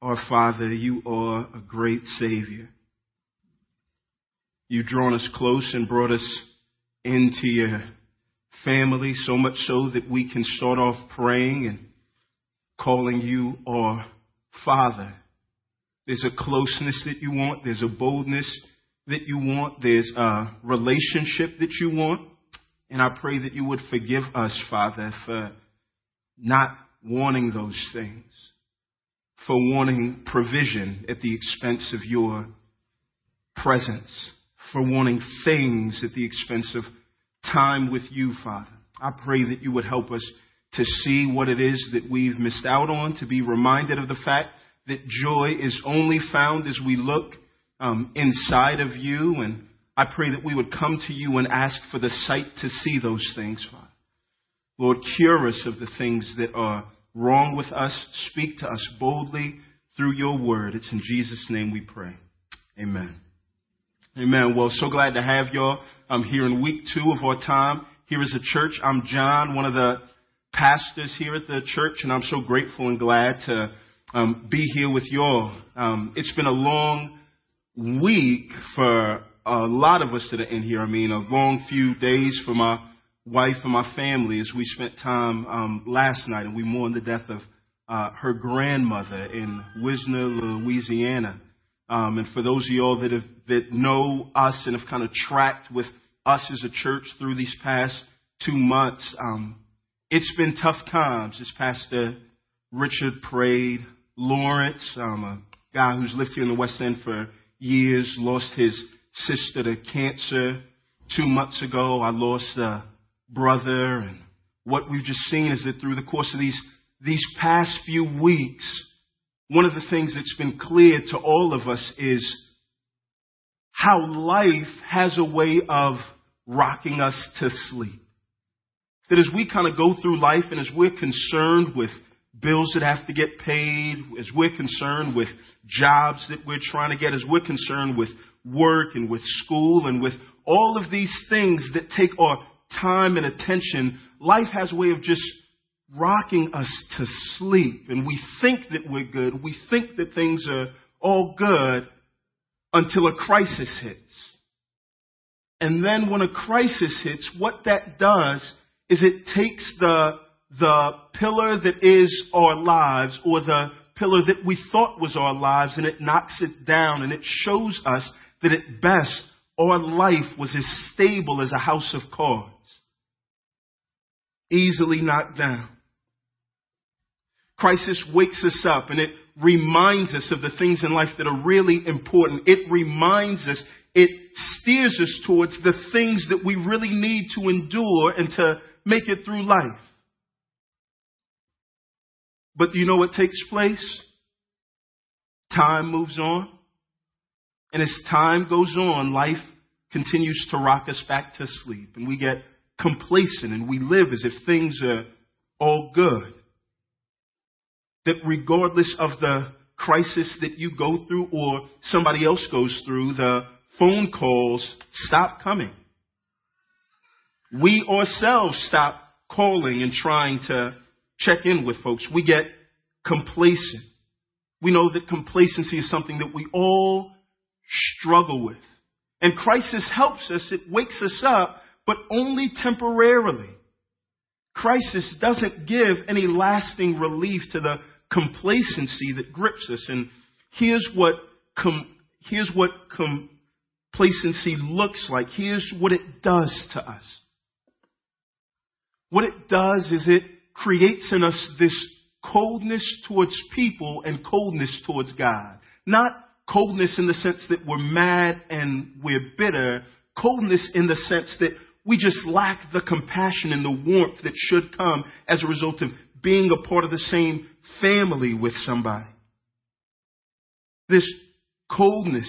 Our Father, you are a great Savior. You've drawn us close and brought us into your family, so much so that we can start off praying and calling you our Father. There's a closeness that you want. There's a boldness that you want. There's a relationship that you want. And I pray that you would forgive us, Father, for not wanting those things, for wanting provision at the expense of your presence, for wanting things at the expense of time with you, Father. I pray that you would help us to see what it is that we've missed out on, to be reminded of the fact that joy is only found as we look um, inside of you. And I pray that we would come to you and ask for the sight to see those things, Father. Lord, cure us of the things that are wrong with us. Speak to us boldly through your word. It's in Jesus' name we pray. Amen. Amen. Well, so glad to have y'all. I'm here in week two of our time here as a church. I'm John, one of the pastors here at the church, and I'm so grateful and glad to um, be here with y'all. Um, it's been a long week for a lot of us that are in here. I mean, a long few days for my wife and my family as we spent time um, last night and we mourned the death of uh, her grandmother in Wisner, Louisiana. Um, and for those of y'all that have that know us and have kind of tracked with us as a church through these past two months, um, it's been tough times. This Pastor Richard prayed. Lawrence, um, a guy who's lived here in the West End for years, lost his sister to cancer. Two months ago, I lost a brother. And what we've just seen is that through the course of these, these past few weeks, one of the things that's been clear to all of us is how life has a way of rocking us to sleep. That as we kind of go through life and as we're concerned with bills that have to get paid, as we're concerned with jobs that we're trying to get, as we're concerned with work and with school and with all of these things that take our time and attention, life has a way of just rocking us to sleep. And we think that we're good. We think that things are all good until a crisis hits. And then when a crisis hits, what that does is it takes the, the pillar that is our lives or the pillar that we thought was our lives and it knocks it down and it shows us that at best our life was as stable as a house of cards. Easily knocked down. Crisis wakes us up and it reminds us of the things in life that are really important. It reminds us, it steers us towards the things that we really need to endure and to make it through life. But you know what takes place? Time moves on. And as time goes on, life continues to rock us back to sleep. And we get complacent and we live as if things are all good that regardless of the crisis that you go through or somebody else goes through, the phone calls stop coming. We ourselves stop calling and trying to check in with folks. We get complacent. We know that complacency is something that we all struggle with. And crisis helps us, it wakes us up, but only temporarily. Crisis doesn't give any lasting relief to the complacency that grips us. And here's what, com- here's what complacency looks like. Here's what it does to us. What it does is it creates in us this coldness towards people and coldness towards God. Not coldness in the sense that we're mad and we're bitter, coldness in the sense that we just lack the compassion and the warmth that should come as a result of being a part of the same family with somebody. This coldness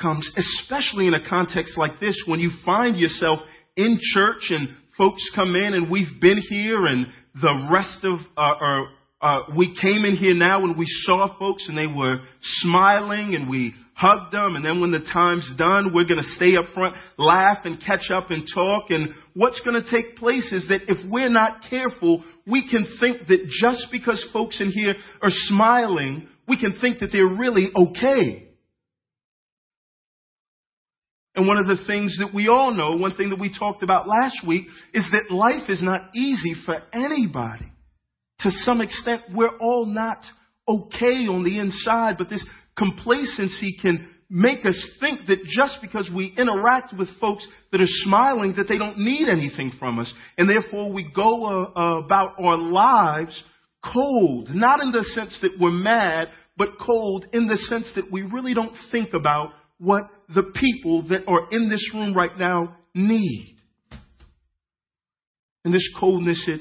comes, especially in a context like this, when you find yourself in church and folks come in and we've been here and the rest of our, uh, we came in here now and we saw folks and they were smiling and we hugged them. And then when the time's done, we're going to stay up front, laugh and catch up and talk. And what's going to take place is that if we're not careful, we can think that just because folks in here are smiling, we can think that they're really okay. And one of the things that we all know, one thing that we talked about last week, is that life is not easy for anybody. To some extent, we're all not okay on the inside, but this complacency can make us think that just because we interact with folks that are smiling, that they don't need anything from us. And therefore we go uh, uh, about our lives cold. Not in the sense that we're mad, but cold in the sense that we really don't think about what the people that are in this room right now need. And this coldness, it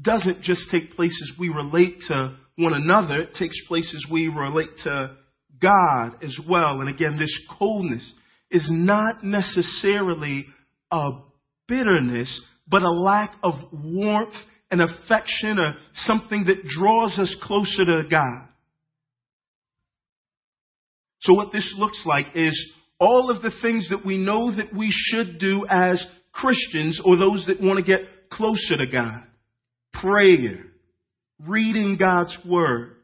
doesn't just take place as we relate to one another. It takes place as we relate to God as well. And again, this coldness is not necessarily a bitterness, but a lack of warmth and affection or something that draws us closer to God. So what this looks like is all of the things that we know that we should do as Christians or those that want to get closer to God. Prayer, reading God's Word,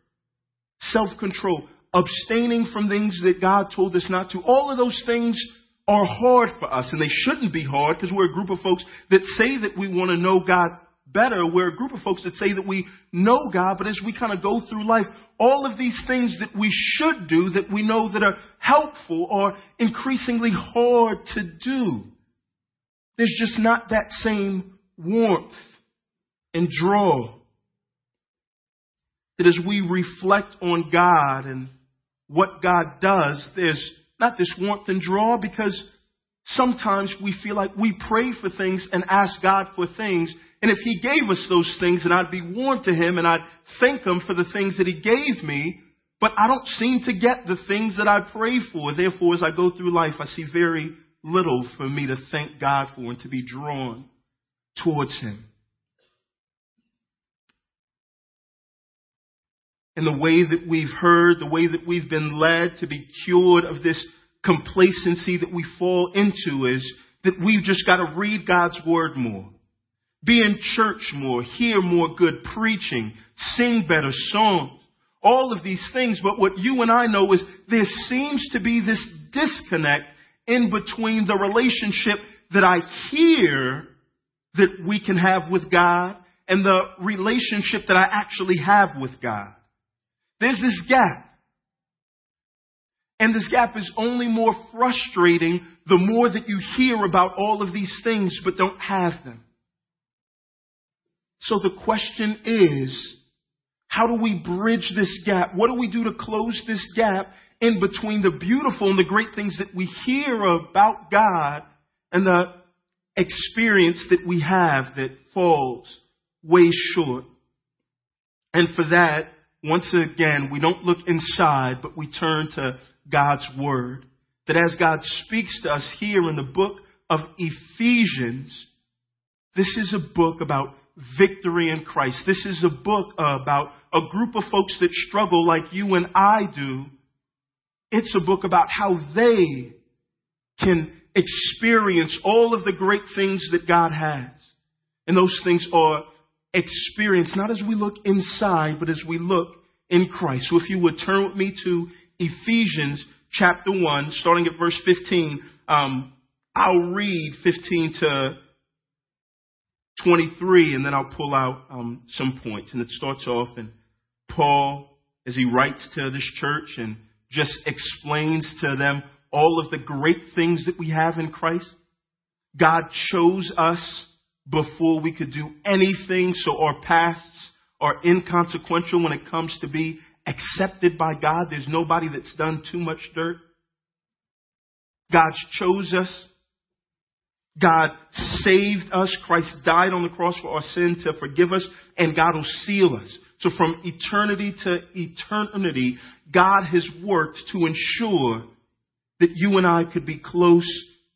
self-control, abstaining from things that God told us not to. All of those things are hard for us and they shouldn't be hard because we're a group of folks that say that we want to know God better. We're a group of folks that say that we know God, but as we kind of go through life, all of these things that we should do that we know that are helpful are increasingly hard to do. There's just not that same warmth and draw. That as we reflect on God and what God does, there's not this warmth and draw because sometimes we feel like we pray for things and ask God for things. And if He gave us those things, then I'd be warm to Him and I'd thank Him for the things that He gave me. But I don't seem to get the things that I pray for. Therefore, as I go through life, I see very little for me to thank God for and to be drawn towards Him. And the way that we've heard, the way that we've been led to be cured of this complacency that we fall into is that we've just got to read God's word more, be in church more, hear more good preaching, sing better songs, all of these things. But what you and I know is there seems to be this disconnect in between the relationship that I hear that we can have with God and the relationship that I actually have with God. There's this gap. And this gap is only more frustrating the more that you hear about all of these things but don't have them. So the question is, how do we bridge this gap? What do we do to close this gap in between the beautiful and the great things that we hear about God and the experience that we have that falls way short? And for that, once again, we don't look inside, but we turn to God's Word. That as God speaks to us here in the book of Ephesians, this is a book about victory in Christ. This is a book about a group of folks that struggle like you and I do. It's a book about how they can experience all of the great things that God has. And those things are experience, not as we look inside, but as we look in Christ. So if you would turn with me to Ephesians chapter 1, starting at verse 15, um, I'll read 15 to 23, and then I'll pull out um, some points. And it starts off, and Paul, as he writes to this church and just explains to them all of the great things that we have in Christ. God chose us before we could do anything, so our pasts are inconsequential when it comes to be accepted by God. There's nobody that's done too much dirt. God chose us. God saved us. Christ died on the cross for our sin to forgive us, and God will seal us. So from eternity to eternity, God has worked to ensure that you and I could be close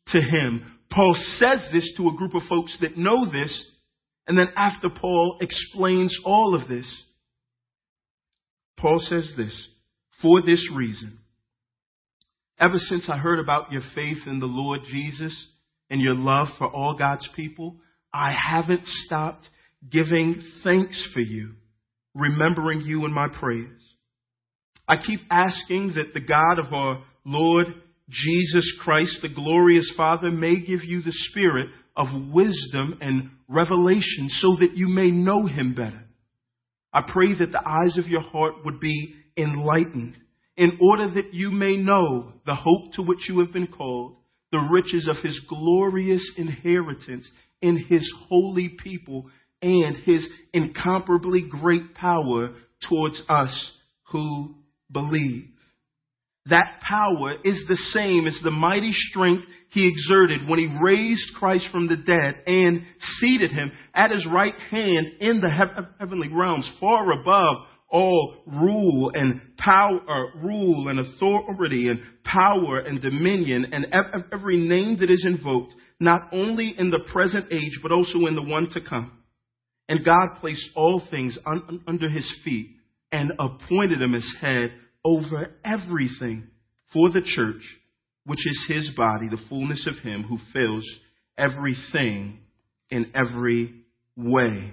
to Him. Paul says this to a group of folks that know this, and then after Paul explains all of this, Paul says this, for this reason, ever since I heard about your faith in the Lord Jesus and your love for all God's people, I haven't stopped giving thanks for you, remembering you in my prayers. I keep asking that the God of our Lord Jesus Christ, the glorious Father, may give you the spirit of wisdom and revelation so that you may know him better. I pray that the eyes of your heart would be enlightened in order that you may know the hope to which you have been called, the riches of his glorious inheritance in his holy people, and his incomparably great power towards us who believe. That power is the same as the mighty strength he exerted when he raised Christ from the dead and seated him at his right hand in the heavenly realms, far above all rule and power, uh, rule and authority and power and dominion and every name that is invoked, not only in the present age, but also in the one to come. And God placed all things un- under his feet and appointed him as head over everything for the church, which is his body, the fullness of him who fills everything in every way.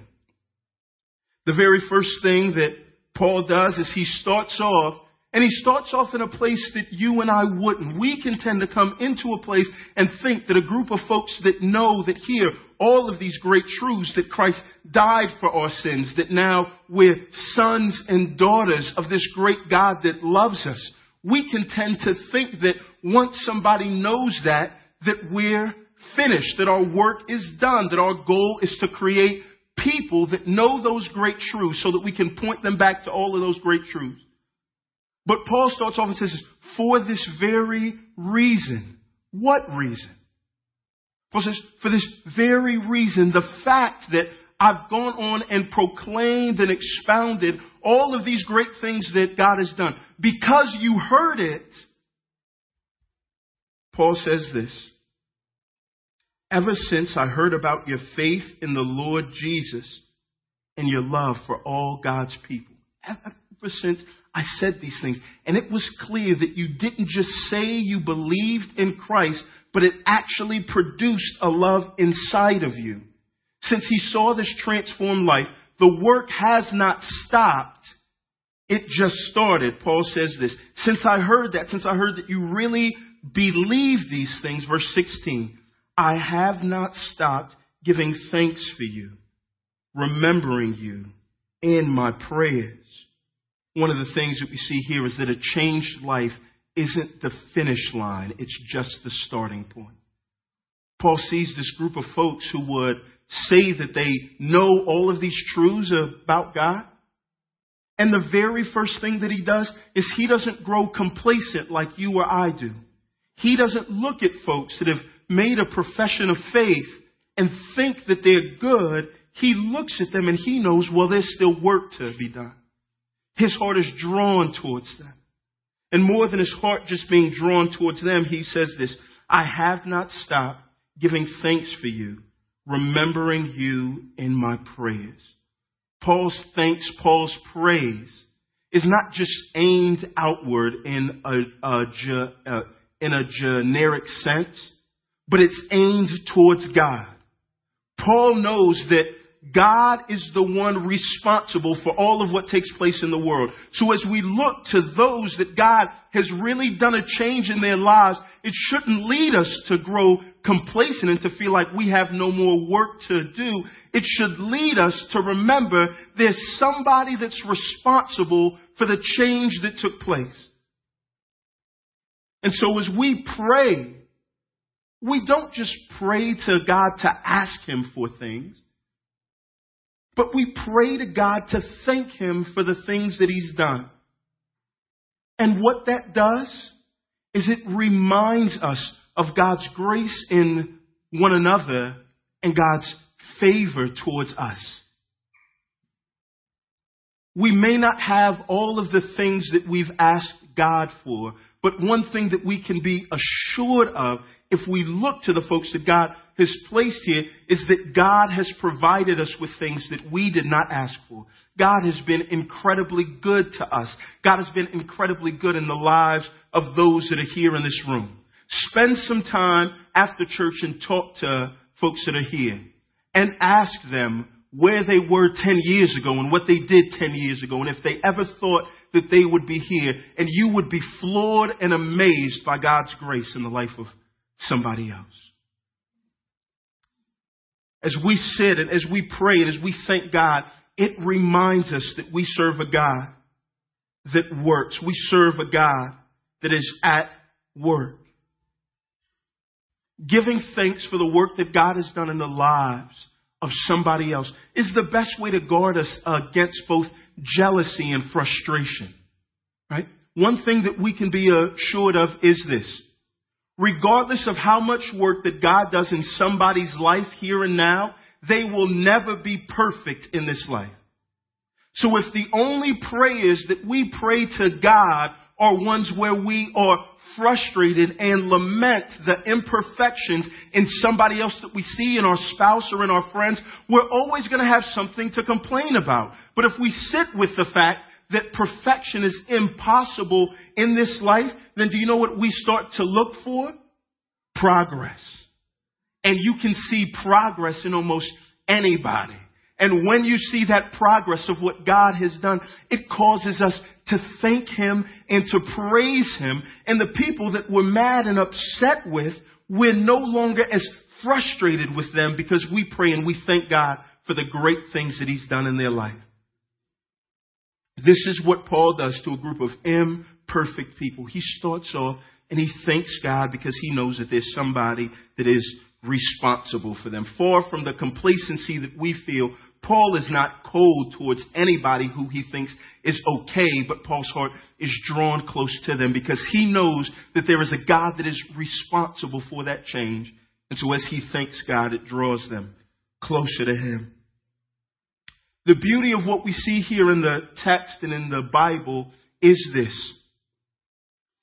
The very first thing that Paul does is he starts off, and he starts off in a place that you and I wouldn't. We can tend to come into a place and think that a group of folks that know that hear all of these great truths that Christ died for our sins, that now we're sons and daughters of this great God that loves us. We can tend to think that once somebody knows that, that we're finished, that our work is done, that our goal is to create people that know those great truths so that we can point them back to all of those great truths. But Paul starts off and says, for this very reason. What reason? Paul says, for this very reason, the fact that I've gone on and proclaimed and expounded all of these great things that God has done. Because you heard it, Paul says this Ever since I heard about your faith in the Lord Jesus and your love for all God's people, ever since I said these things, and it was clear that you didn't just say you believed in Christ, but it actually produced a love inside of you. Since he saw this transformed life, the work has not stopped. It just started. Paul says this. Since I heard that, since I heard that you really believe these things, verse 16, I have not stopped giving thanks for you, remembering you in my prayers. One of the things that we see here is that a changed life isn't the finish line, it's just the starting point. Paul sees this group of folks who would say that they know all of these truths about God. And the very first thing that he does is he doesn't grow complacent like you or I do. He doesn't look at folks that have made a profession of faith and think that they're good, he looks at them and he knows, well, there's still work to be done. His heart is drawn towards them. And more than his heart just being drawn towards them, he says this, I have not stopped giving thanks for you, remembering you in my prayers. Paul's thanks, Paul's praise is not just aimed outward in a, a, a uh, in a generic sense but it's aimed towards God. Paul knows that God is the one responsible for all of what takes place in the world. So as we look to those that God has really done a change in their lives, it shouldn't lead us to grow complacent and to feel like we have no more work to do. It should lead us to remember there's somebody that's responsible for the change that took place. And so as we pray, we don't just pray to God to ask Him for things, but we pray to God to thank Him for the things that He's done. And what that does is it reminds us of God's grace in one another and God's favor towards us. We may not have all of the things that we've asked God for, but one thing that we can be assured of if we look to the folks that God has placed here is that God has provided us with things that we did not ask for. God has been incredibly good to us. God has been incredibly good in the lives of those that are here in this room. Spend some time after church and talk to folks that are here and ask them, where they were 10 years ago and what they did 10 years ago and if they ever thought that they would be here and you would be floored and amazed by God's grace in the life of somebody else. As we sit and as we pray and as we thank God, it reminds us that we serve a God that works. We serve a God that is at work. Giving thanks for the work that God has done in the lives of somebody else is the best way to guard us against both jealousy and frustration. Right? One thing that we can be assured of is this. Regardless of how much work that God does in somebody's life here and now, they will never be perfect in this life. So if the only prayers that we pray to God are ones where we are frustrated and lament the imperfections in somebody else that we see in our spouse or in our friends, we're always going to have something to complain about. But if we sit with the fact that perfection is impossible in this life, then do you know what we start to look for? Progress. And you can see progress in almost anybody. And when you see that progress of what God has done, it causes us to thank Him and to praise Him. And the people that we're mad and upset with, we're no longer as frustrated with them because we pray and we thank God for the great things that He's done in their life. This is what Paul does to a group of imperfect people. He starts off and he thanks God because he knows that there's somebody that is responsible for them. Far from the complacency that we feel Paul is not cold towards anybody who he thinks is okay, but Paul's heart is drawn close to them because he knows that there is a God that is responsible for that change. And so as he thanks God, it draws them closer to him. The beauty of what we see here in the text and in the Bible is this.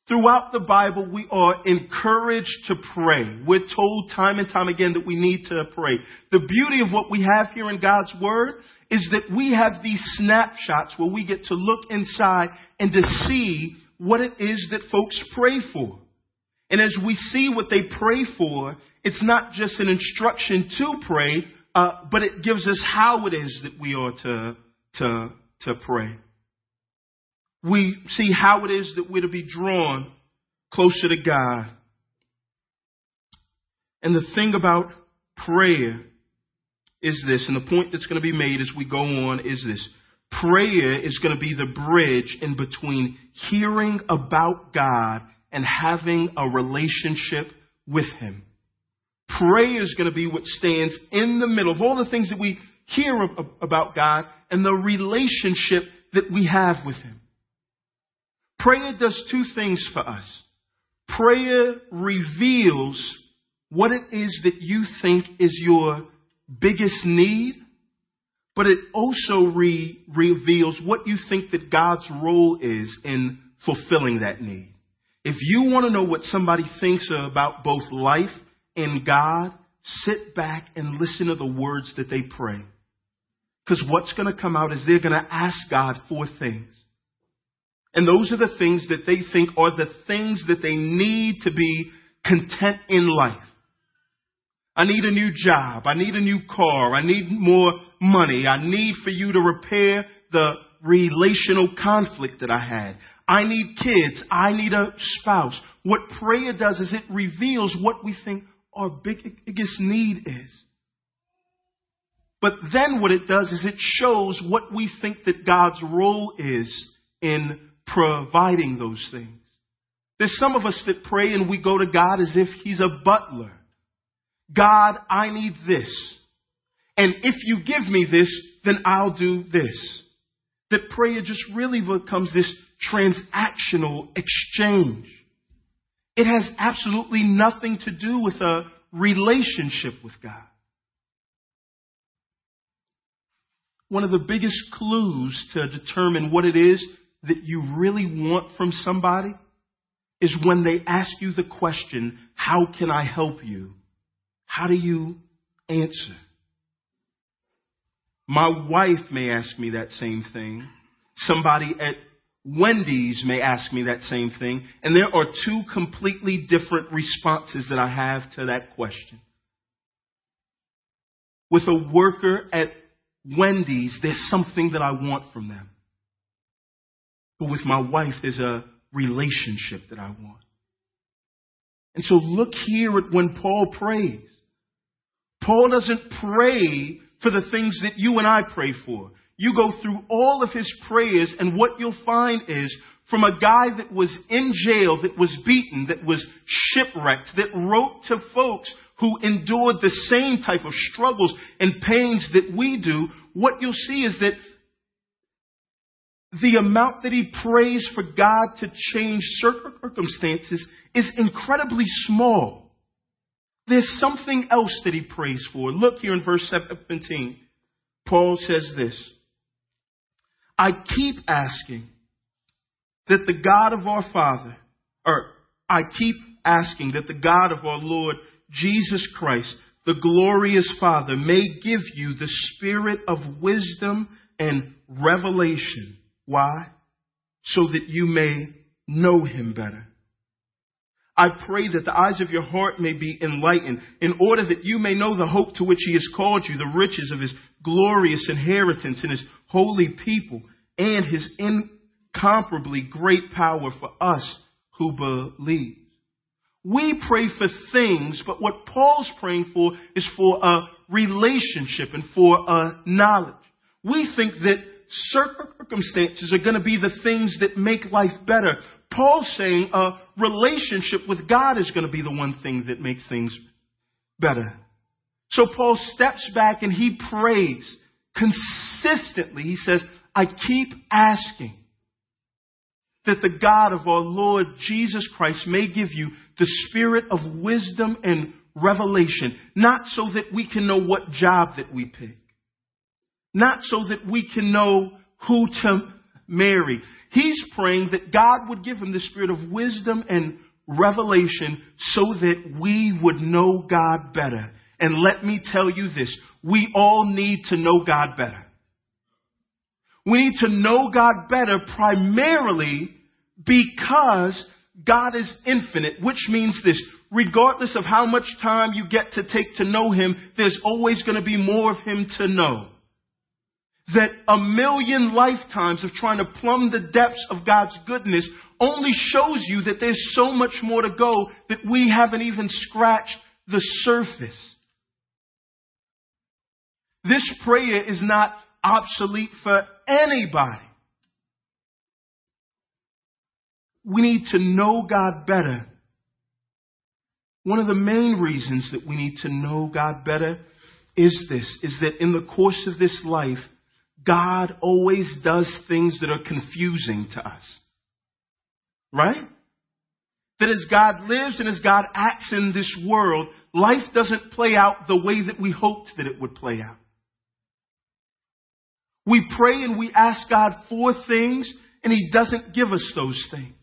Throughout the Bible, we are encouraged to pray. We're told time and time again that we need to pray. The beauty of what we have here in God's Word is that we have these snapshots where we get to look inside and to see what it is that folks pray for. And as we see what they pray for, it's not just an instruction to pray, uh, but it gives us how it is that we are to, to, to pray we see how it is that we're to be drawn closer to God. And the thing about prayer is this, and the point that's going to be made as we go on is this. Prayer is going to be the bridge in between hearing about God and having a relationship with Him. Prayer is going to be what stands in the middle of all the things that we hear about God and the relationship that we have with Him. Prayer does two things for us. Prayer reveals what it is that you think is your biggest need, but it also re- reveals what you think that God's role is in fulfilling that need. If you want to know what somebody thinks about both life and God, sit back and listen to the words that they pray. Because what's going to come out is they're going to ask God for things. And those are the things that they think are the things that they need to be content in life. I need a new job. I need a new car. I need more money. I need for you to repair the relational conflict that I had. I need kids. I need a spouse. What prayer does is it reveals what we think our biggest need is. But then what it does is it shows what we think that God's role is in providing those things. There's some of us that pray and we go to God as if He's a butler. God, I need this. And if you give me this, then I'll do this. That prayer just really becomes this transactional exchange. It has absolutely nothing to do with a relationship with God. One of the biggest clues to determine what it is that you really want from somebody is when they ask you the question, How can I help you? How do you answer? My wife may ask me that same thing. Somebody at Wendy's may ask me that same thing. And there are two completely different responses that I have to that question. With a worker at Wendy's, there's something that I want from them. But with my wife, there's a relationship that I want. And so look here at when Paul prays. Paul doesn't pray for the things that you and I pray for. You go through all of his prayers, and what you'll find is from a guy that was in jail, that was beaten, that was shipwrecked, that wrote to folks who endured the same type of struggles and pains that we do, what you'll see is that the amount that he prays for God to change circumstances is incredibly small. There's something else that he prays for. Look here in verse 17. Paul says this I keep asking that the God of our Father, or I keep asking that the God of our Lord Jesus Christ, the glorious Father, may give you the spirit of wisdom and revelation. Why? So that you may know him better. I pray that the eyes of your heart may be enlightened in order that you may know the hope to which he has called you, the riches of his glorious inheritance in his holy people and his incomparably great power for us who believe. We pray for things, but what Paul's praying for is for a relationship and for a knowledge. We think that circumstances are going to be the things that make life better. Paul's saying a relationship with God is going to be the one thing that makes things better. So Paul steps back and he prays consistently. He says, I keep asking that the God of our Lord Jesus Christ may give you the spirit of wisdom and revelation, not so that we can know what job that we pick, not so that we can know who to marry. He's praying that God would give him the spirit of wisdom and revelation so that we would know God better. And let me tell you this, we all need to know God better. We need to know God better primarily because God is infinite, which means this. Regardless of how much time you get to take to know Him, there's always going to be more of Him to know. That a million lifetimes of trying to plumb the depths of God's goodness only shows you that there's so much more to go that we haven't even scratched the surface. This prayer is not obsolete for anybody. We need to know God better. One of the main reasons that we need to know God better is this, is that in the course of this life, God always does things that are confusing to us. Right? That as God lives and as God acts in this world, life doesn't play out the way that we hoped that it would play out. We pray and we ask God for things, and He doesn't give us those things.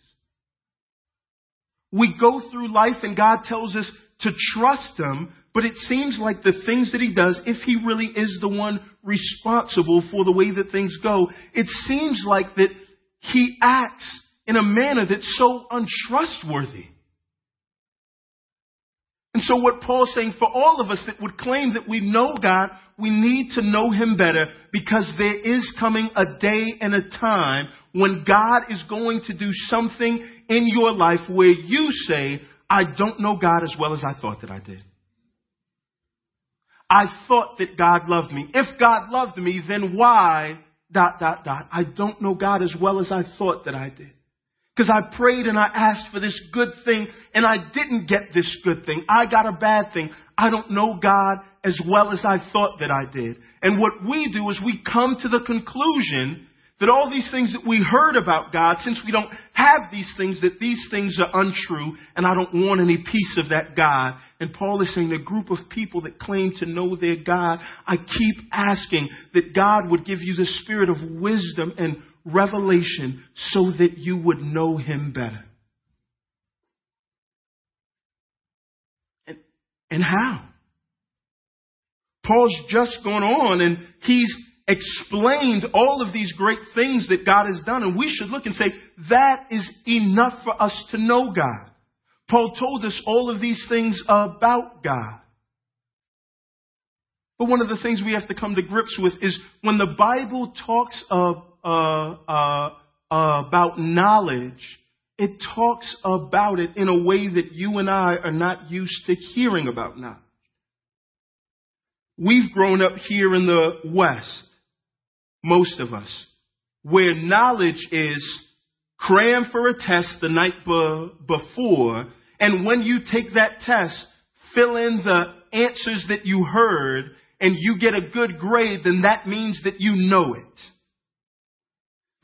We go through life and God tells us to trust Him, but it seems like the things that He does, if He really is the one responsible for the way that things go, it seems like that He acts in a manner that's so untrustworthy. And so what Paul's saying for all of us that would claim that we know God, we need to know Him better because there is coming a day and a time when God is going to do something in your life where you say, I don't know God as well as I thought that I did. I thought that God loved me. If God loved me, then why dot, dot, dot. I don't know God as well as I thought that I did. Because I prayed and I asked for this good thing and I didn't get this good thing. I got a bad thing. I don't know God as well as I thought that I did. And what we do is we come to the conclusion that all these things that we heard about God, since we don't have these things, that these things are untrue and I don't want any piece of that God. And Paul is saying the group of people that claim to know their God, I keep asking that God would give you the spirit of wisdom and revelation so that you would know him better. And, and how? Paul's just gone on and he's explained all of these great things that God has done, and we should look and say, that is enough for us to know God. Paul told us all of these things about God. But one of the things we have to come to grips with is when the Bible talks of, uh, uh, uh, about knowledge, it talks about it in a way that you and I are not used to hearing about knowledge. We've grown up here in the West, most of us, where knowledge is cram for a test the night be- before, and when you take that test, fill in the answers that you heard, and you get a good grade, then that means that you know it.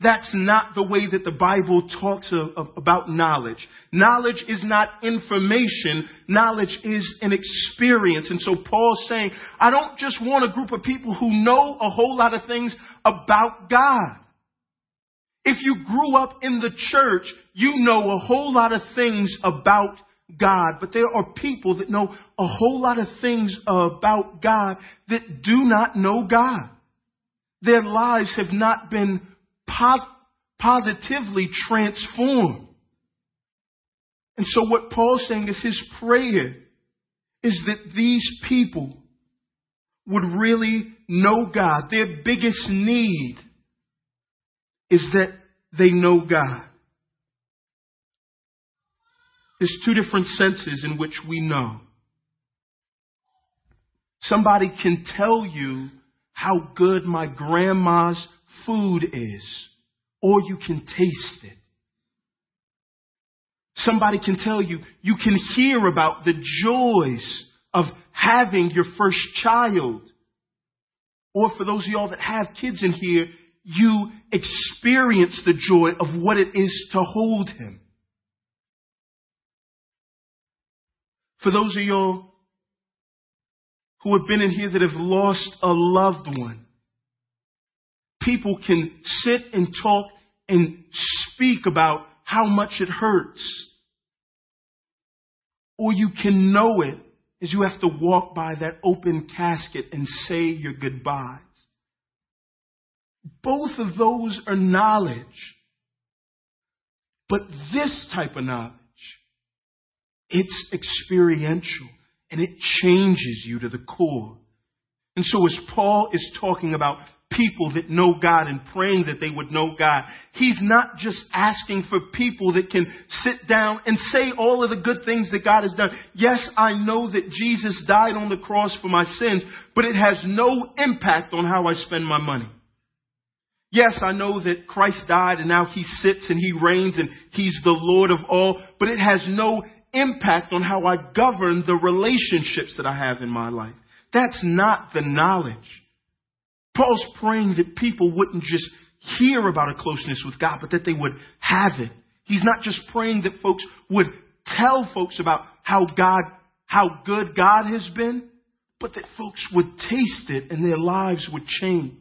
That's not the way that the Bible talks of, of, about knowledge. Knowledge is not information. Knowledge is an experience. And so Paul's saying, I don't just want a group of people who know a whole lot of things about God. If you grew up in the church, you know a whole lot of things about God, but there are people that know a whole lot of things about God that do not know God. Their lives have not been pos- positively transformed. And so what Paul's saying is his prayer is that these people would really know God. Their biggest need is that they know God. There's two different senses in which we know. Somebody can tell you how good my grandma's food is, or you can taste it. Somebody can tell you, you can hear about the joys of having your first child. Or for those of y'all that have kids in here, you experience the joy of what it is to hold him. For those of y'all who have been in here that have lost a loved one, people can sit and talk and speak about how much it hurts. Or you can know it as you have to walk by that open casket and say your goodbyes. Both of those are knowledge. But this type of knowledge, it's experiential and it changes you to the core. And so as Paul is talking about people that know God and praying that they would know God, he's not just asking for people that can sit down and say all of the good things that God has done. Yes, I know that Jesus died on the cross for my sins, but it has no impact on how I spend my money. Yes, I know that Christ died and now he sits and he reigns and he's the Lord of all, but it has no impact on how I govern the relationships that I have in my life. That's not the knowledge. Paul's praying that people wouldn't just hear about a closeness with God, but that they would have it. He's not just praying that folks would tell folks about how God, how good God has been, but that folks would taste it and their lives would change.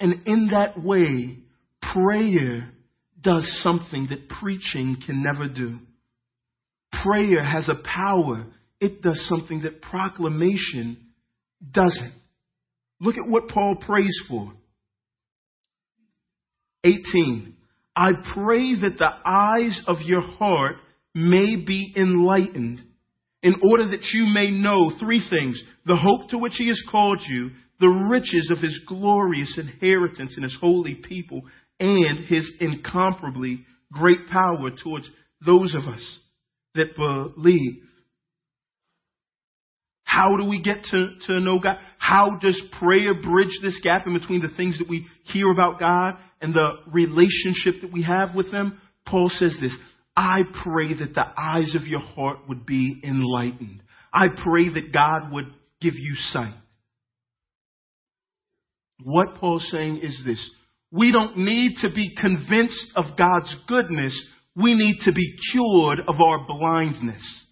And in that way, prayer does something that preaching can never do. Prayer has a power. It does something that proclamation doesn't. Look at what Paul prays for. 18. I pray that the eyes of your heart may be enlightened in order that you may know three things the hope to which he has called you, the riches of his glorious inheritance in his holy people, and his incomparably great power towards those of us that believe. How do we get to, to know God? How does prayer bridge this gap in between the things that we hear about God and the relationship that we have with Him? Paul says this I pray that the eyes of your heart would be enlightened. I pray that God would give you sight. What Paul's saying is this we don't need to be convinced of God's goodness. We need to be cured of our blindness.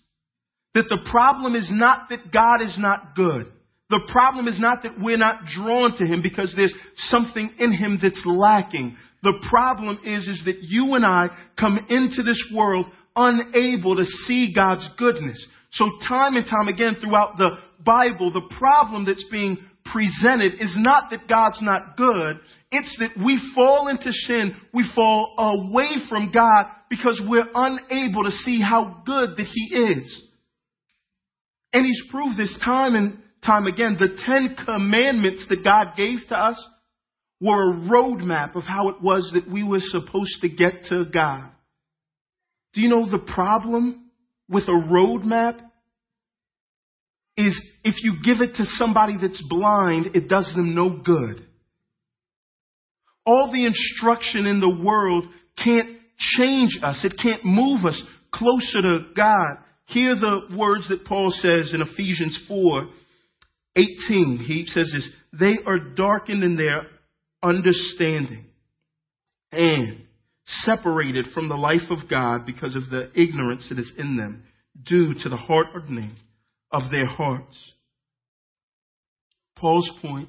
That the problem is not that God is not good. The problem is not that we're not drawn to Him because there's something in Him that's lacking. The problem is, is that you and I come into this world unable to see God's goodness. So time and time again throughout the Bible, the problem that's being presented is not that God's not good. It's that we fall into sin. We fall away from God because we're unable to see how good that He is. And he's proved this time and time again. The Ten Commandments that God gave to us were a roadmap of how it was that we were supposed to get to God. Do you know the problem with a roadmap? Is if you give it to somebody that's blind, it does them no good. All the instruction in the world can't change us. It can't move us closer to God. Hear the words that Paul says in Ephesians 4, 18. He says this, they are darkened in their understanding and separated from the life of God because of the ignorance that is in them due to the hardening of their hearts. Paul's point,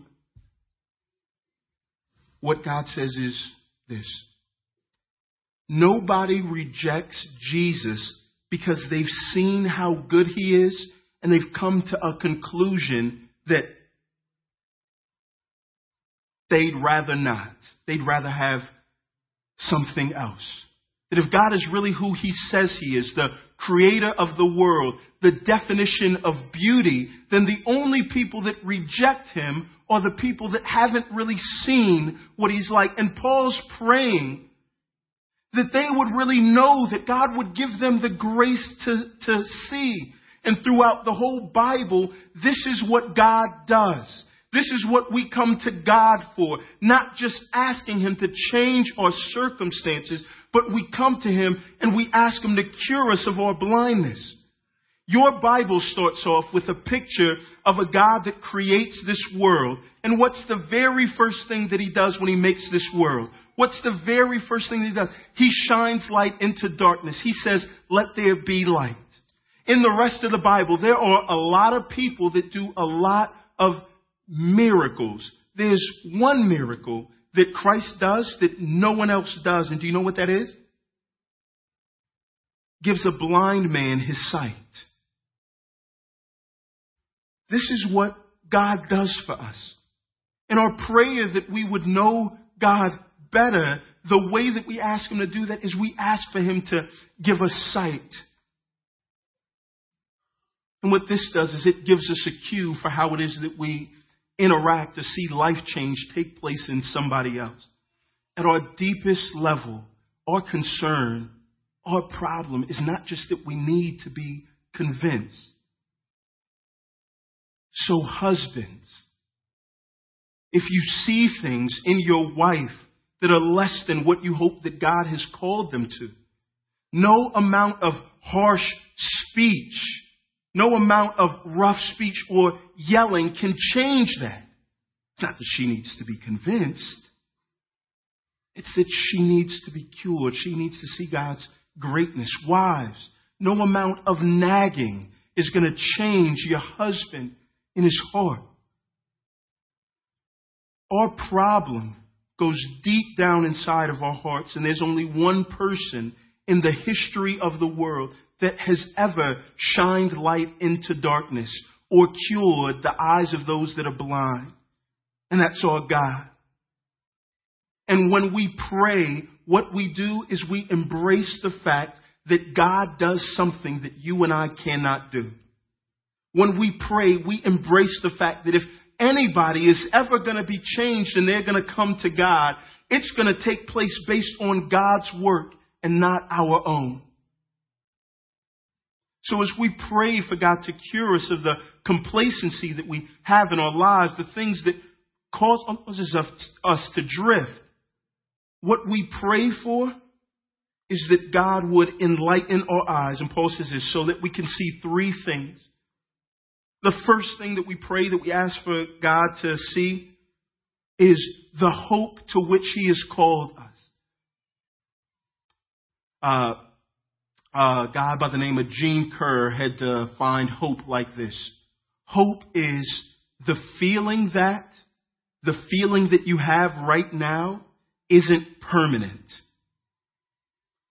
what God says is this. Nobody rejects Jesus because they've seen how good he is and they've come to a conclusion that they'd rather not. They'd rather have something else. That if God is really who he says he is, the creator of the world, the definition of beauty, then the only people that reject him are the people that haven't really seen what he's like. And Paul's praying that they would really know that God would give them the grace to, to see. And throughout the whole Bible, this is what God does. This is what we come to God for. Not just asking Him to change our circumstances, but we come to Him and we ask Him to cure us of our blindness. Your Bible starts off with a picture of a God that creates this world. And what's the very first thing that He does when He makes this world? What's the very first thing He does? He shines light into darkness. He says, let there be light. In the rest of the Bible, there are a lot of people that do a lot of miracles. There's one miracle that Christ does that no one else does. And do you know what that is? Gives a blind man his sight. This is what God does for us. And our prayer that we would know God better, the way that we ask Him to do that is we ask for Him to give us sight. And what this does is it gives us a cue for how it is that we interact to see life change take place in somebody else. At our deepest level, our concern, our problem is not just that we need to be convinced. So, husbands, if you see things in your wife that are less than what you hope that God has called them to, no amount of harsh speech no amount of rough speech or yelling can change that. It's not that she needs to be convinced. It's that she needs to be cured. She needs to see God's greatness. Wives, no amount of nagging is going to change your husband in his heart. Our problem goes deep down inside of our hearts, and there's only one person in the history of the world that has ever shined light into darkness or cured the eyes of those that are blind. And that's our God. And when we pray, what we do is we embrace the fact that God does something that you and I cannot do. When we pray, we embrace the fact that if anybody is ever going to be changed and they're going to come to God, it's going to take place based on God's work and not our own. So as we pray for God to cure us of the complacency that we have in our lives, the things that cause um, us to drift, what we pray for is that God would enlighten our eyes. And Paul says this, so that we can see three things. The first thing that we pray, that we ask for God to see, is the hope to which He has called us. Uh, a guy by the name of Gene Kerr had defined hope like this. Hope is the feeling that, the feeling that you have right now isn't permanent.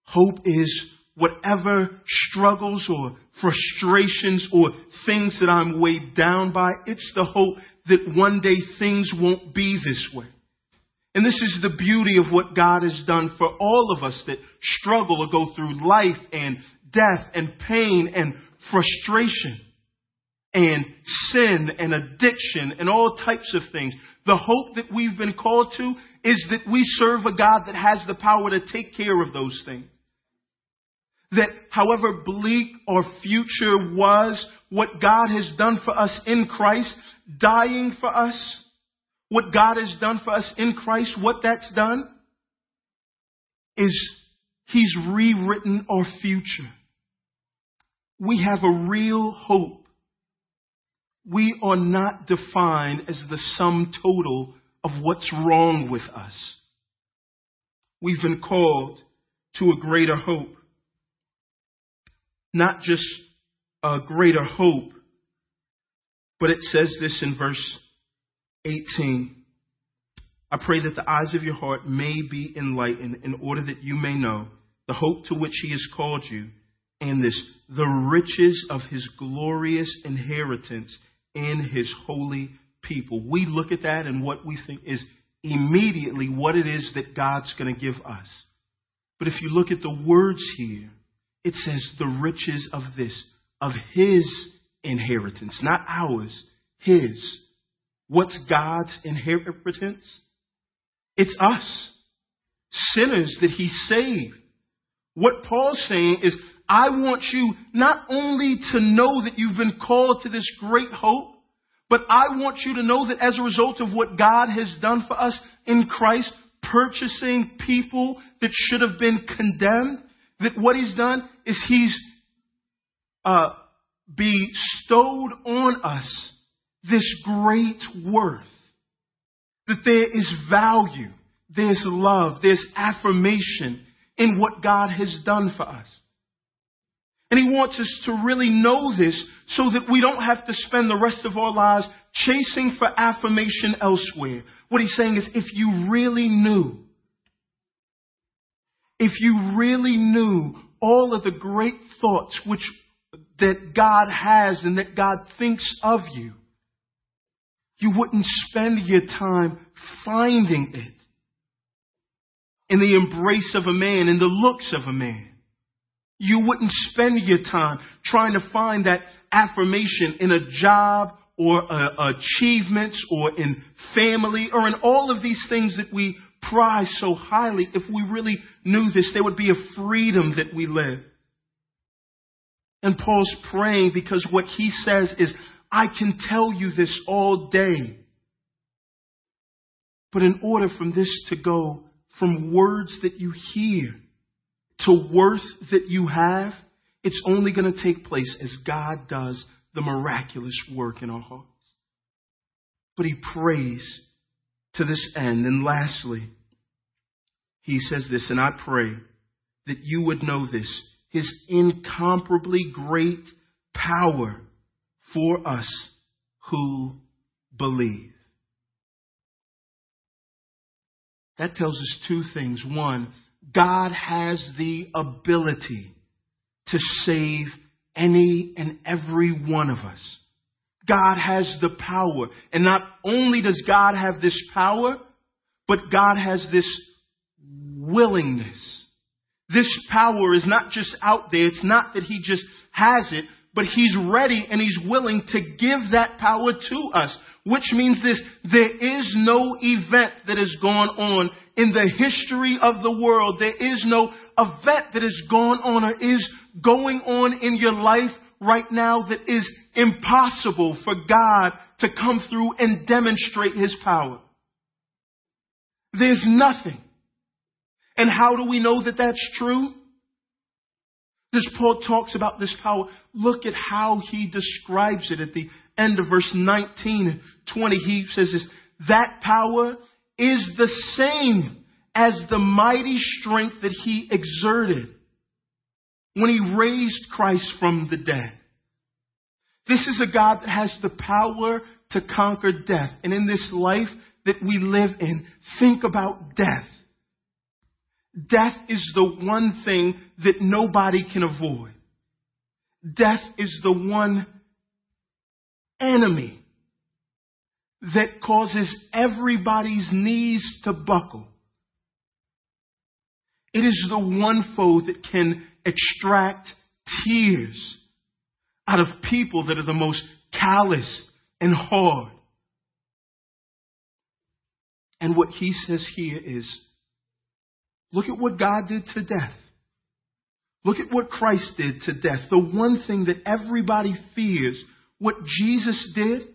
Hope is whatever struggles or frustrations or things that I'm weighed down by, it's the hope that one day things won't be this way. And this is the beauty of what God has done for all of us that struggle or go through life and death and pain and frustration. and sin and addiction and all types of things. The hope that we've been called to is that we serve a God that has the power to take care of those things. That however bleak our future was, what God has done for us in Christ, dying for us, what God has done for us in Christ, what that's done is He's rewritten our future. We have a real hope. We are not defined as the sum total of what's wrong with us. We've been called to a greater hope. Not just a greater hope, but it says this in verse 18. I pray that the eyes of your heart may be enlightened in order that you may know the hope to which he has called you and this, the riches of his glorious inheritance in his holy people. We look at that and what we think is immediately what it is that God's going to give us. But if you look at the words here, it says the riches of this, of his inheritance, not ours, his. What's God's inheritance? It's us, sinners that he saved. What Paul's saying is, I want you not only to know that you've been called to this great hope, but I want you to know that as a result of what God has done for us in Christ, purchasing people that should have been condemned, that what he's done is he's uh, bestowed on us this great worth. That there is value, there's love, there's affirmation in what God has done for us. And He wants us to really know this so that we don't have to spend the rest of our lives chasing for affirmation elsewhere. What He's saying is if you really knew, if you really knew all of the great thoughts which that God has and that God thinks of you, you wouldn't spend your time finding it in the embrace of a man, in the looks of a man. You wouldn't spend your time trying to find that affirmation in a job or uh, achievements or in family or in all of these things that we prize so highly. If we really knew this, there would be a freedom that we live. And Paul's praying because what he says is, I can tell you this all day. But in order for this to go from words that you hear to worth that you have, it's only going to take place as God does the miraculous work in our hearts. But he prays to this end. And lastly, he says this, and I pray that you would know this, his incomparably great power for us who believe. That tells us two things. One, God has the ability to save any and every one of us. God has the power. And not only does God have this power, but God has this willingness. This power is not just out there. It's not that He just has it, but he's ready and he's willing to give that power to us. Which means this, there is no event that has gone on in the history of the world. There is no event that has gone on or is going on in your life right now that is impossible for God to come through and demonstrate his power. There's nothing. And how do we know that that's true? This Paul talks about this power. Look at how he describes it at the end of verse 19 and 20. He says this, that power is the same as the mighty strength that he exerted when he raised Christ from the dead. This is a God that has the power to conquer death. And in this life that we live in, think about death. Death is the one thing that nobody can avoid. Death is the one enemy that causes everybody's knees to buckle. It is the one foe that can extract tears out of people that are the most callous and hard. And what he says here is look at what God did to death. Look at what Christ did to death. The one thing that everybody fears, what Jesus did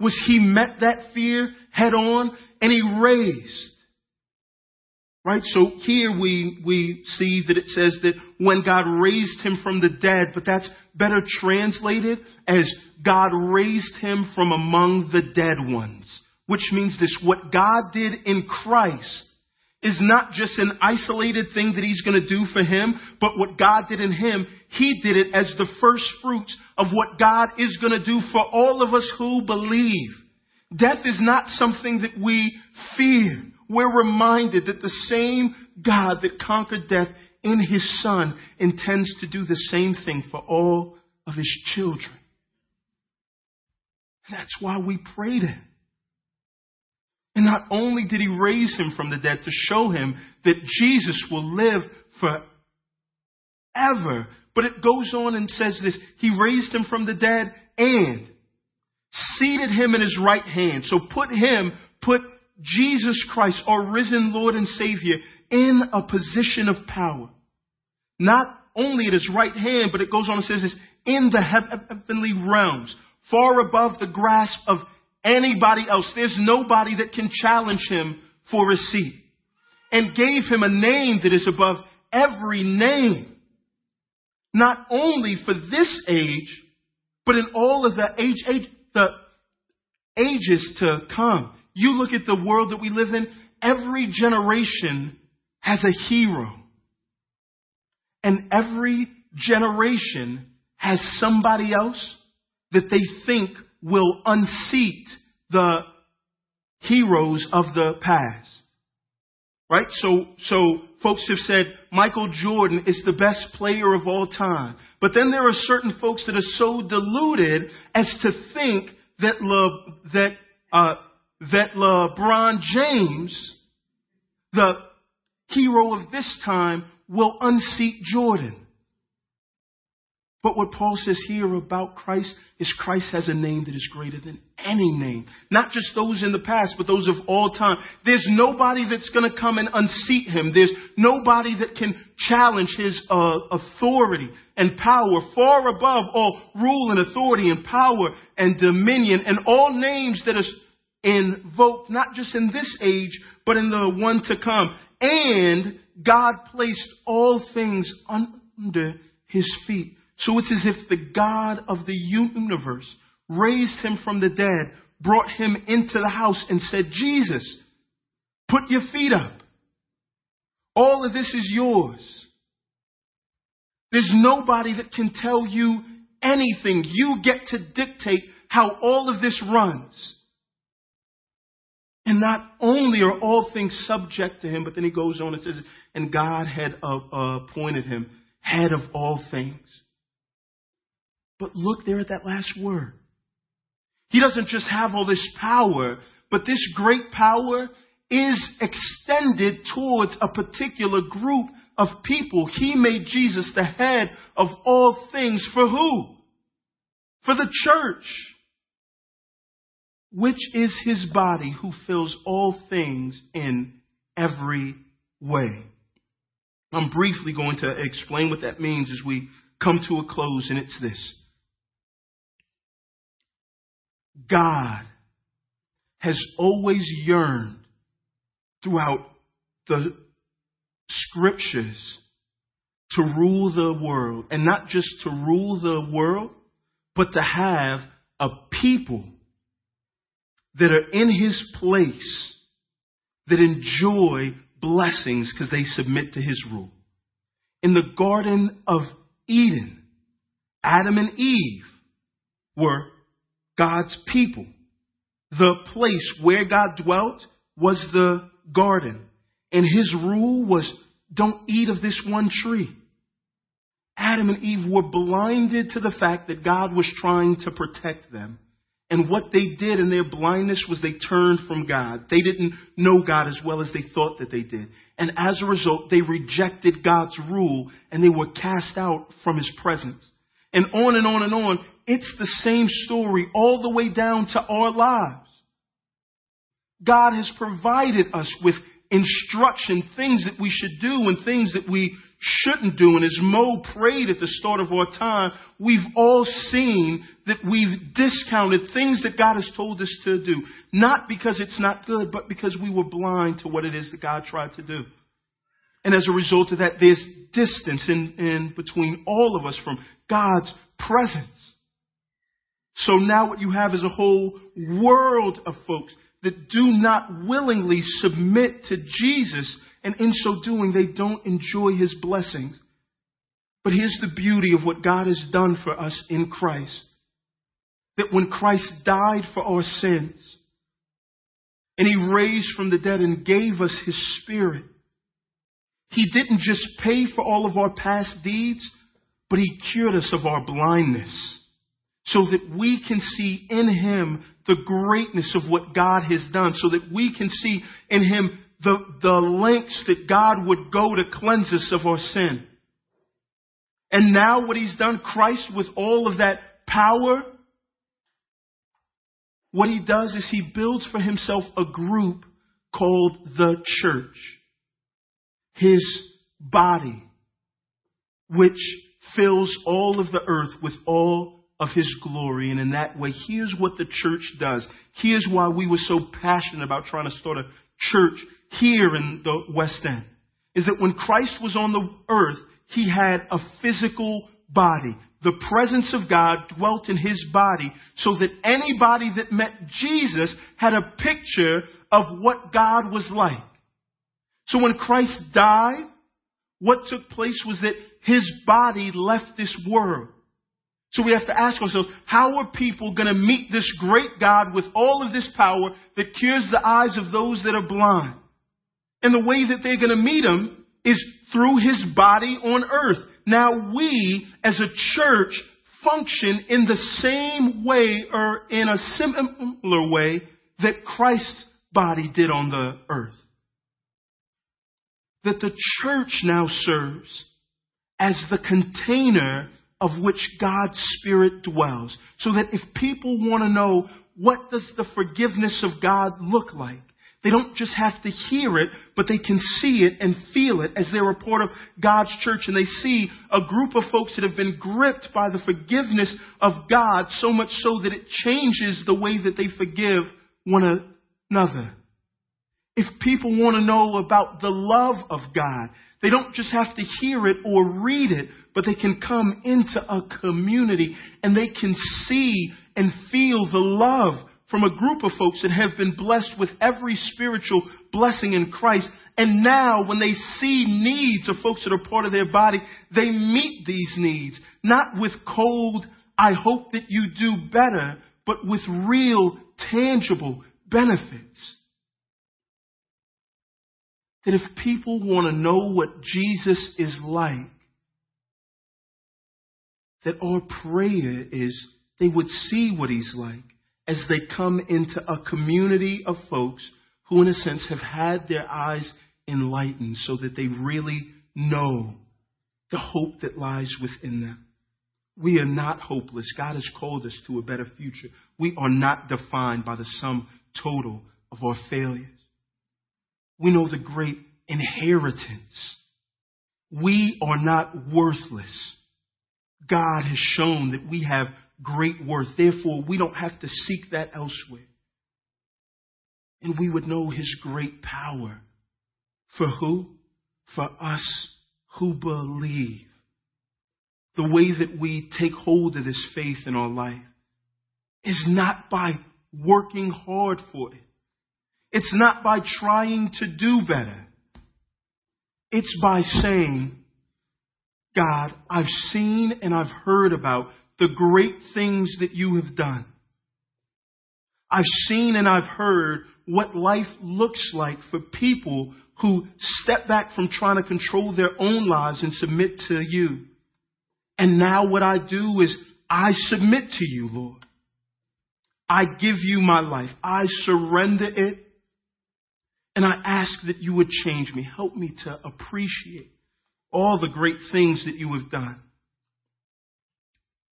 was he met that fear head on and he raised. Right? So here we, we see that it says that when God raised him from the dead, but that's better translated as God raised him from among the dead ones. Which means this, what God did in Christ is not just an isolated thing that he's going to do for him, but what God did in him, he did it as the first fruits of what God is going to do for all of us who believe. Death is not something that we fear. We're reminded that the same God that conquered death in his son intends to do the same thing for all of his children. That's why we pray to him. And not only did he raise him from the dead to show him that Jesus will live forever, but it goes on and says this He raised him from the dead and seated him in his right hand. So put him, Jesus Christ, our risen Lord and Savior, in a position of power. Not only at his right hand, but it goes on and says this, in the heavenly realms, far above the grasp of anybody else. There's nobody that can challenge him for a seat. And gave him a name that is above every name. Not only for this age, but in all of the age, age the ages to come. You look at the world that we live in, every generation has a hero. And every generation has somebody else that they think will unseat the heroes of the past. Right? So, so folks have said Michael Jordan is the best player of all time. But then there are certain folks that are so deluded as to think that Le, that uh, that LeBron James, the hero of this time, will unseat Jordan. But what Paul says here about Christ is Christ has a name that is greater than any name. Not just those in the past, but those of all time. There's nobody that's going to come and unseat him. There's nobody that can challenge his uh, authority and power far above all rule and authority and power and dominion and all names that are invoked not just in this age, but in the one to come. And God placed all things under his feet. So it's as if the God of the universe raised him from the dead, brought him into the house and said, Jesus, put your feet up. All of this is yours. There's nobody that can tell you anything. You get to dictate how all of this runs. And not only are all things subject to him, but then he goes on and says, and God had appointed him head of all things. But look there at that last word. He doesn't just have all this power, but this great power is extended towards a particular group of people. He made Jesus the head of all things. For who? For the church, which is his body, who fills all things in every way. I'm briefly going to explain what that means as we come to a close, and it's this. God has always yearned throughout the scriptures to rule the world. And not just to rule the world, but to have a people that are in his place that enjoy blessings because they submit to his rule. In the Garden of Eden, Adam and Eve were God's people. The place where God dwelt was the garden. And his rule was don't eat of this one tree. Adam and Eve were blinded to the fact that God was trying to protect them. And what they did in their blindness was they turned from God. They didn't know God as well as they thought that they did. And as a result, they rejected God's rule and they were cast out from his presence. And on and on and on It's the same story all the way down to our lives. God has provided us with instruction, things that we should do and things that we shouldn't do. And as Mo prayed at the start of our time, we've all seen that we've discounted things that God has told us to do. Not because it's not good, but because we were blind to what it is that God tried to do. And as a result of that, there's distance in, in between all of us from God's presence. So now what you have is a whole world of folks that do not willingly submit to Jesus, and in so doing, they don't enjoy his blessings. But here's the beauty of what God has done for us in Christ. That when Christ died for our sins, and he raised from the dead and gave us his spirit, he didn't just pay for all of our past deeds, but he cured us of our blindness so that we can see in him the greatness of what God has done, so that we can see in him the, the lengths that God would go to cleanse us of our sin. And now what he's done, Christ with all of that power, what he does is he builds for himself a group called the church. His body, which fills all of the earth with all of his glory. And in that way, here's what the church does. Here's why we were so passionate about trying to start a church here in the West End. Is that when Christ was on the earth, he had a physical body. The presence of God dwelt in his body so that anybody that met Jesus had a picture of what God was like. So when Christ died, what took place was that his body left this world. So we have to ask ourselves, how are people going to meet this great God with all of this power that cures the eyes of those that are blind? And the way that they're going to meet him is through his body on earth. Now we, as a church, function in the same way or in a similar way that Christ's body did on the earth. That the church now serves as the container of which God's Spirit dwells. So that if people want to know what does the forgiveness of God look like, they don't just have to hear it, but they can see it and feel it as they're a part of God's church and they see a group of folks that have been gripped by the forgiveness of God so much so that it changes the way that they forgive one another. If people want to know about the love of God, they don't just have to hear it or read it, but they can come into a community and they can see and feel the love from a group of folks that have been blessed with every spiritual blessing in Christ. And now when they see needs of folks that are part of their body, they meet these needs, not with cold, I hope that you do better, but with real, tangible benefits. That if people want to know what Jesus is like, that our prayer is they would see what he's like as they come into a community of folks who, in a sense, have had their eyes enlightened so that they really know the hope that lies within them. We are not hopeless. God has called us to a better future. We are not defined by the sum total of our failures. We know the great inheritance. We are not worthless. God has shown that we have great worth. Therefore, we don't have to seek that elsewhere. And we would know his great power. For who? For us who believe. The way that we take hold of this faith in our life is not by working hard for it. It's not by trying to do better. It's by saying, God, I've seen and I've heard about the great things that you have done. I've seen and I've heard what life looks like for people who step back from trying to control their own lives and submit to you. And now what I do is I submit to you, Lord. I give you my life. I surrender it and I ask that you would change me. Help me to appreciate all the great things that you have done.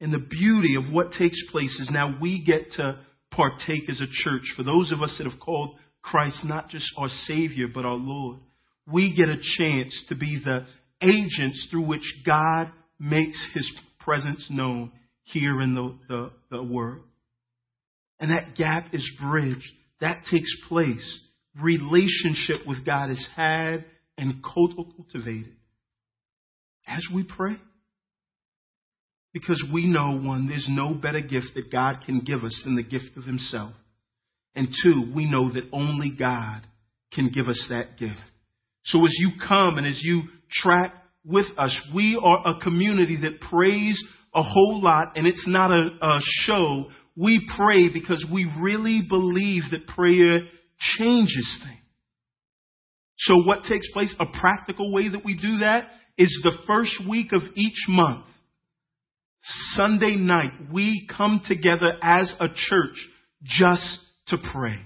And the beauty of what takes place is now we get to partake as a church. For those of us that have called Christ not just our Savior, but our Lord, we get a chance to be the agents through which God makes His presence known here in the, the, the world. And that gap is bridged. That takes place. Relationship with God is had and cultivated as we pray. Because we know, one, there's no better gift that God can give us than the gift of Himself. And two, we know that only God can give us that gift. So as you come and as you track with us, we are a community that prays a whole lot and it's not a, a show. We pray because we really believe that prayer changes things. So what takes place? A practical way that we do that is the first week of each month. Sunday night, we come together as a church just to pray.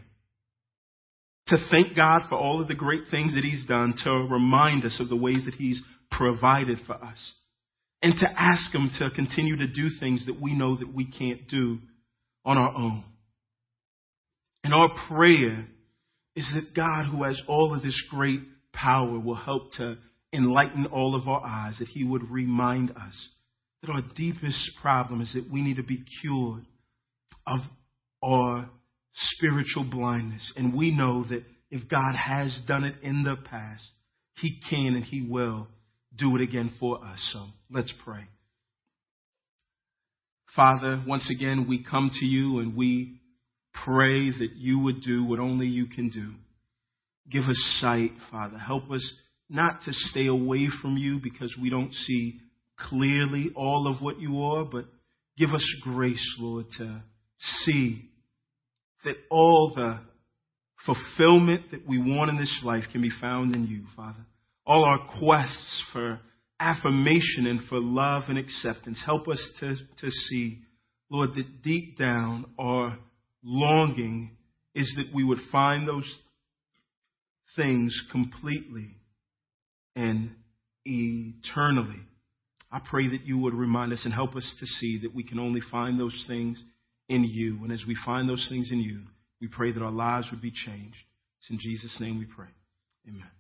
To thank God for all of the great things that He's done, to remind us of the ways that He's provided for us, and to ask Him to continue to do things that we know that we can't do on our own. And our prayer is that God, who has all of this great power, will help to enlighten all of our eyes, that He would remind us that our deepest problem is that we need to be cured of our spiritual blindness. And we know that if God has done it in the past, He can and He will do it again for us. So let's pray. Father, once again, we come to you and we pray that you would do what only you can do. Give us sight, Father. Help us not to stay away from you because we don't see clearly all of what you are, but give us grace, Lord, to see that all the fulfillment that we want in this life can be found in you, Father. All our quests for affirmation and for love and acceptance. Help us to, to see, Lord, that deep down our longing is that we would find those things completely and eternally. I pray that you would remind us and help us to see that we can only find those things in you. And as we find those things in you, we pray that our lives would be changed. It's in Jesus' name we pray. Amen.